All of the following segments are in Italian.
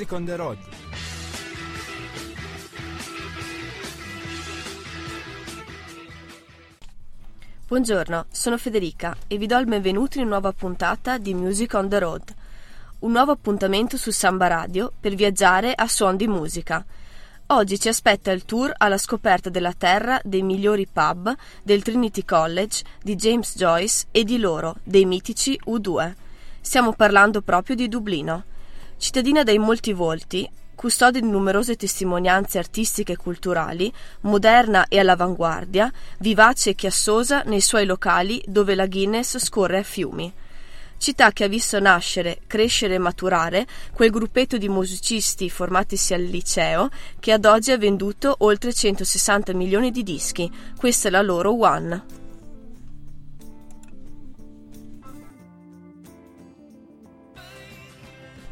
Music on the Road. Buongiorno, sono Federica e vi do il benvenuto in una nuova puntata di Music on the Road, un nuovo appuntamento su Samba Radio per viaggiare a suon di musica. Oggi ci aspetta il tour alla scoperta della terra dei migliori pub del Trinity College, di James Joyce e di loro, dei mitici U2. Stiamo parlando proprio di Dublino. Cittadina dai molti volti, custode di numerose testimonianze artistiche e culturali, moderna e all'avanguardia, vivace e chiassosa nei suoi locali dove la Guinness scorre a fiumi. Città che ha visto nascere, crescere e maturare quel gruppetto di musicisti formatisi al liceo che ad oggi ha venduto oltre 160 milioni di dischi. Questa è la loro One.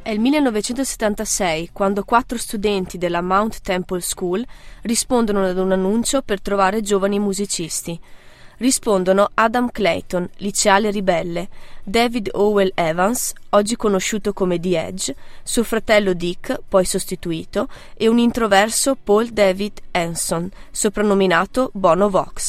È il 1976 quando quattro studenti della Mount Temple School rispondono ad un annuncio per trovare giovani musicisti. Rispondono Adam Clayton, liceale ribelle, David Howell Evans, oggi conosciuto come The Edge, suo fratello Dick, poi sostituito, e un introverso Paul David Hanson, soprannominato Bono Vox.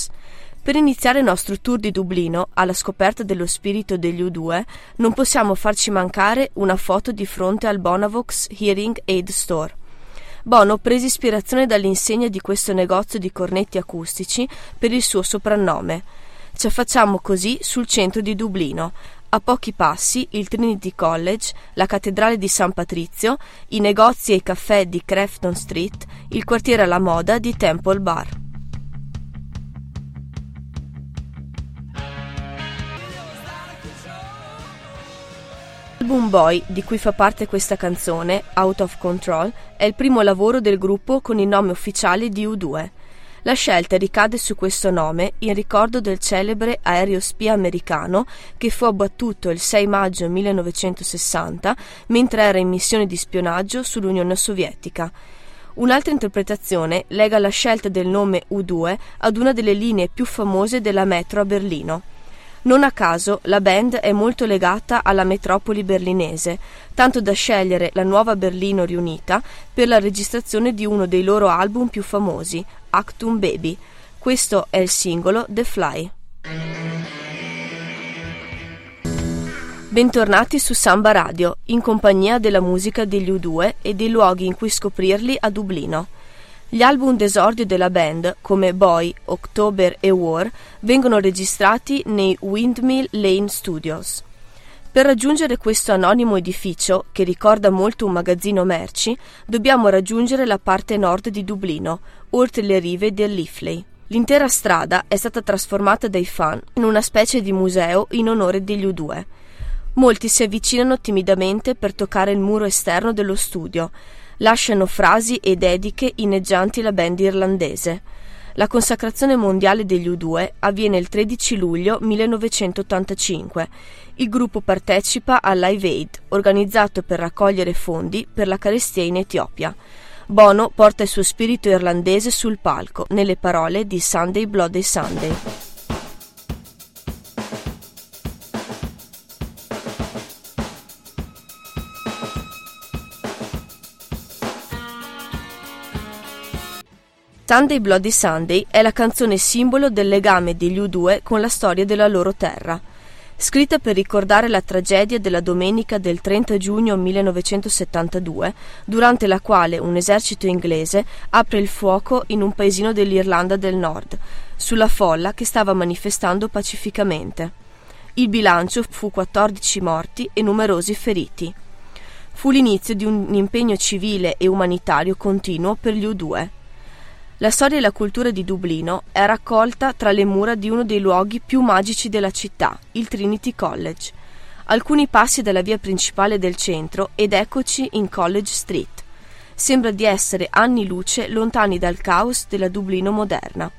Per iniziare il nostro tour di Dublino, alla scoperta dello spirito degli U2, non possiamo farci mancare una foto di fronte al Bonavox Hearing Aid Store. Bono prese ispirazione dall'insegna di questo negozio di cornetti acustici per il suo soprannome. Ci affacciamo così sul centro di Dublino, a pochi passi il Trinity College, la cattedrale di San Patrizio, i negozi e i caffè di Crafton Street, il quartiere alla moda di Temple Bar. L'album Boy, di cui fa parte questa canzone, Out of Control, è il primo lavoro del gruppo con il nome ufficiale di U2. La scelta ricade su questo nome in ricordo del celebre aereo spia americano che fu abbattuto il 6 maggio 1960 mentre era in missione di spionaggio sull'Unione Sovietica. Un'altra interpretazione lega la scelta del nome U2 ad una delle linee più famose della metro a Berlino. Non a caso la band è molto legata alla metropoli berlinese, tanto da scegliere la nuova Berlino riunita per la registrazione di uno dei loro album più famosi, Actum Baby. Questo è il singolo The Fly. Bentornati su Samba Radio, in compagnia della musica degli U2 e dei luoghi in cui scoprirli a Dublino. Gli album d'esordio della band, come Boy, October e War, vengono registrati nei Windmill Lane Studios. Per raggiungere questo anonimo edificio, che ricorda molto un magazzino merci, dobbiamo raggiungere la parte nord di Dublino, oltre le rive dell'Ifley. L'intera strada è stata trasformata dai fan in una specie di museo in onore degli U2. Molti si avvicinano timidamente per toccare il muro esterno dello studio, lasciano frasi e dediche inneggianti la band irlandese. La consacrazione mondiale degli U2 avviene il 13 luglio 1985. Il gruppo partecipa al Live Aid, organizzato per raccogliere fondi per la carestia in Etiopia. Bono porta il suo spirito irlandese sul palco, nelle parole di Sunday Bloody Sunday. Sunday Bloody Sunday è la canzone simbolo del legame degli U2 con la storia della loro terra. Scritta per ricordare la tragedia della domenica del 30 giugno 1972, durante la quale un esercito inglese apre il fuoco in un paesino dell'Irlanda del Nord, sulla folla che stava manifestando pacificamente. Il bilancio fu 14 morti e numerosi feriti. Fu l'inizio di un impegno civile e umanitario continuo per gli U2. La storia e la cultura di Dublino è raccolta tra le mura di uno dei luoghi più magici della città, il Trinity College. Alcuni passi dalla via principale del centro ed eccoci in College Street. Sembra di essere anni luce lontani dal caos della Dublino moderna.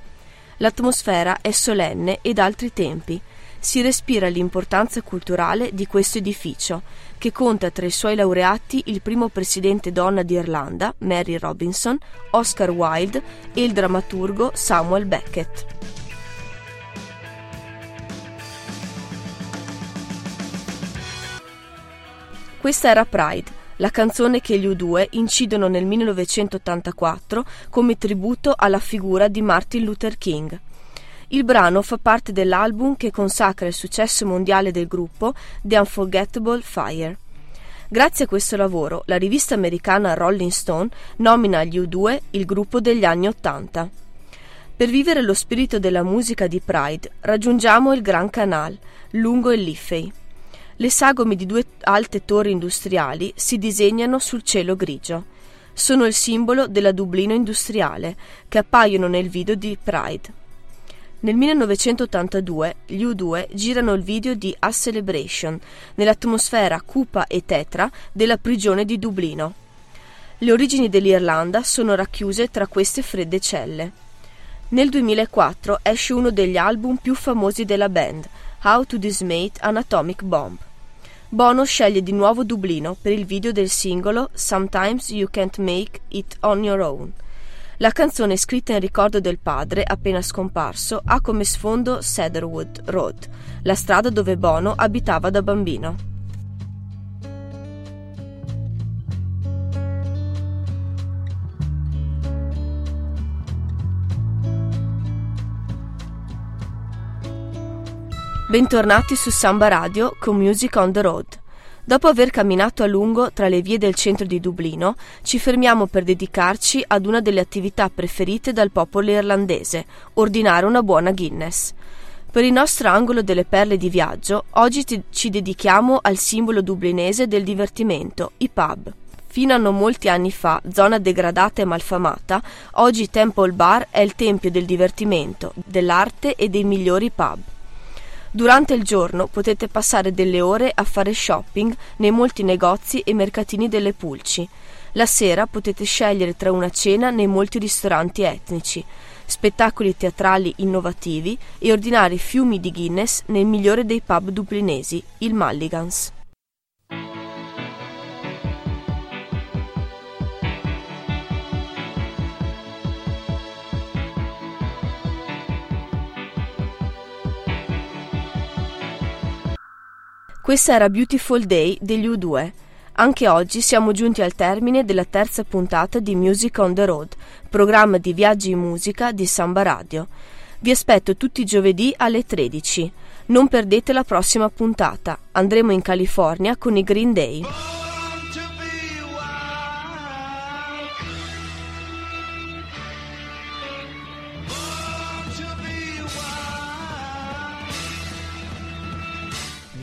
L'atmosfera è solenne ed altri tempi. Si respira l'importanza culturale di questo edificio, che conta tra i suoi laureati il primo presidente donna di Irlanda, Mary Robinson, Oscar Wilde e il drammaturgo Samuel Beckett. Questa era Pride, la canzone che gli U2 incidono nel 1984 come tributo alla figura di Martin Luther King. Il brano fa parte dell'album che consacra il successo mondiale del gruppo The Unforgettable Fire. Grazie a questo lavoro, la rivista americana Rolling Stone nomina gli U2 il gruppo degli anni Ottanta. Per vivere lo spirito della musica di Pride, raggiungiamo il Gran Canal, lungo il Liffey. Le sagome di due alte torri industriali si disegnano sul cielo grigio. Sono il simbolo della Dublino industriale, che appaiono nel video di Pride. Nel 1982 gli U2 girano il video di A Celebration nell'atmosfera cupa e tetra della prigione di Dublino. Le origini dell'Irlanda sono racchiuse tra queste fredde celle. Nel 2004 esce uno degli album più famosi della band, How to Dismate an Atomic Bomb. Bono sceglie di nuovo Dublino per il video del singolo Sometimes You Can't Make It On Your Own. La canzone scritta in ricordo del padre, appena scomparso, ha come sfondo Cedarwood Road, la strada dove Bono abitava da bambino. Bentornati su Samba Radio con Music on the Road. Dopo aver camminato a lungo tra le vie del centro di Dublino, ci fermiamo per dedicarci ad una delle attività preferite dal popolo irlandese, ordinare una buona Guinness. Per il nostro angolo delle perle di viaggio, oggi ti- ci dedichiamo al simbolo dublinese del divertimento, i pub. Fino a non molti anni fa, zona degradata e malfamata, oggi Temple Bar è il tempio del divertimento, dell'arte e dei migliori pub. Durante il giorno potete passare delle ore a fare shopping nei molti negozi e mercatini delle pulci. La sera potete scegliere tra una cena nei molti ristoranti etnici, spettacoli teatrali innovativi e ordinare fiumi di Guinness nel migliore dei pub dublinesi, il Mulligans. Questa era Beautiful Day degli U2. Anche oggi siamo giunti al termine della terza puntata di Music on the Road, programma di viaggi in musica di Samba Radio. Vi aspetto tutti i giovedì alle 13. Non perdete la prossima puntata. Andremo in California con i Green Day.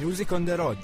Music on the Road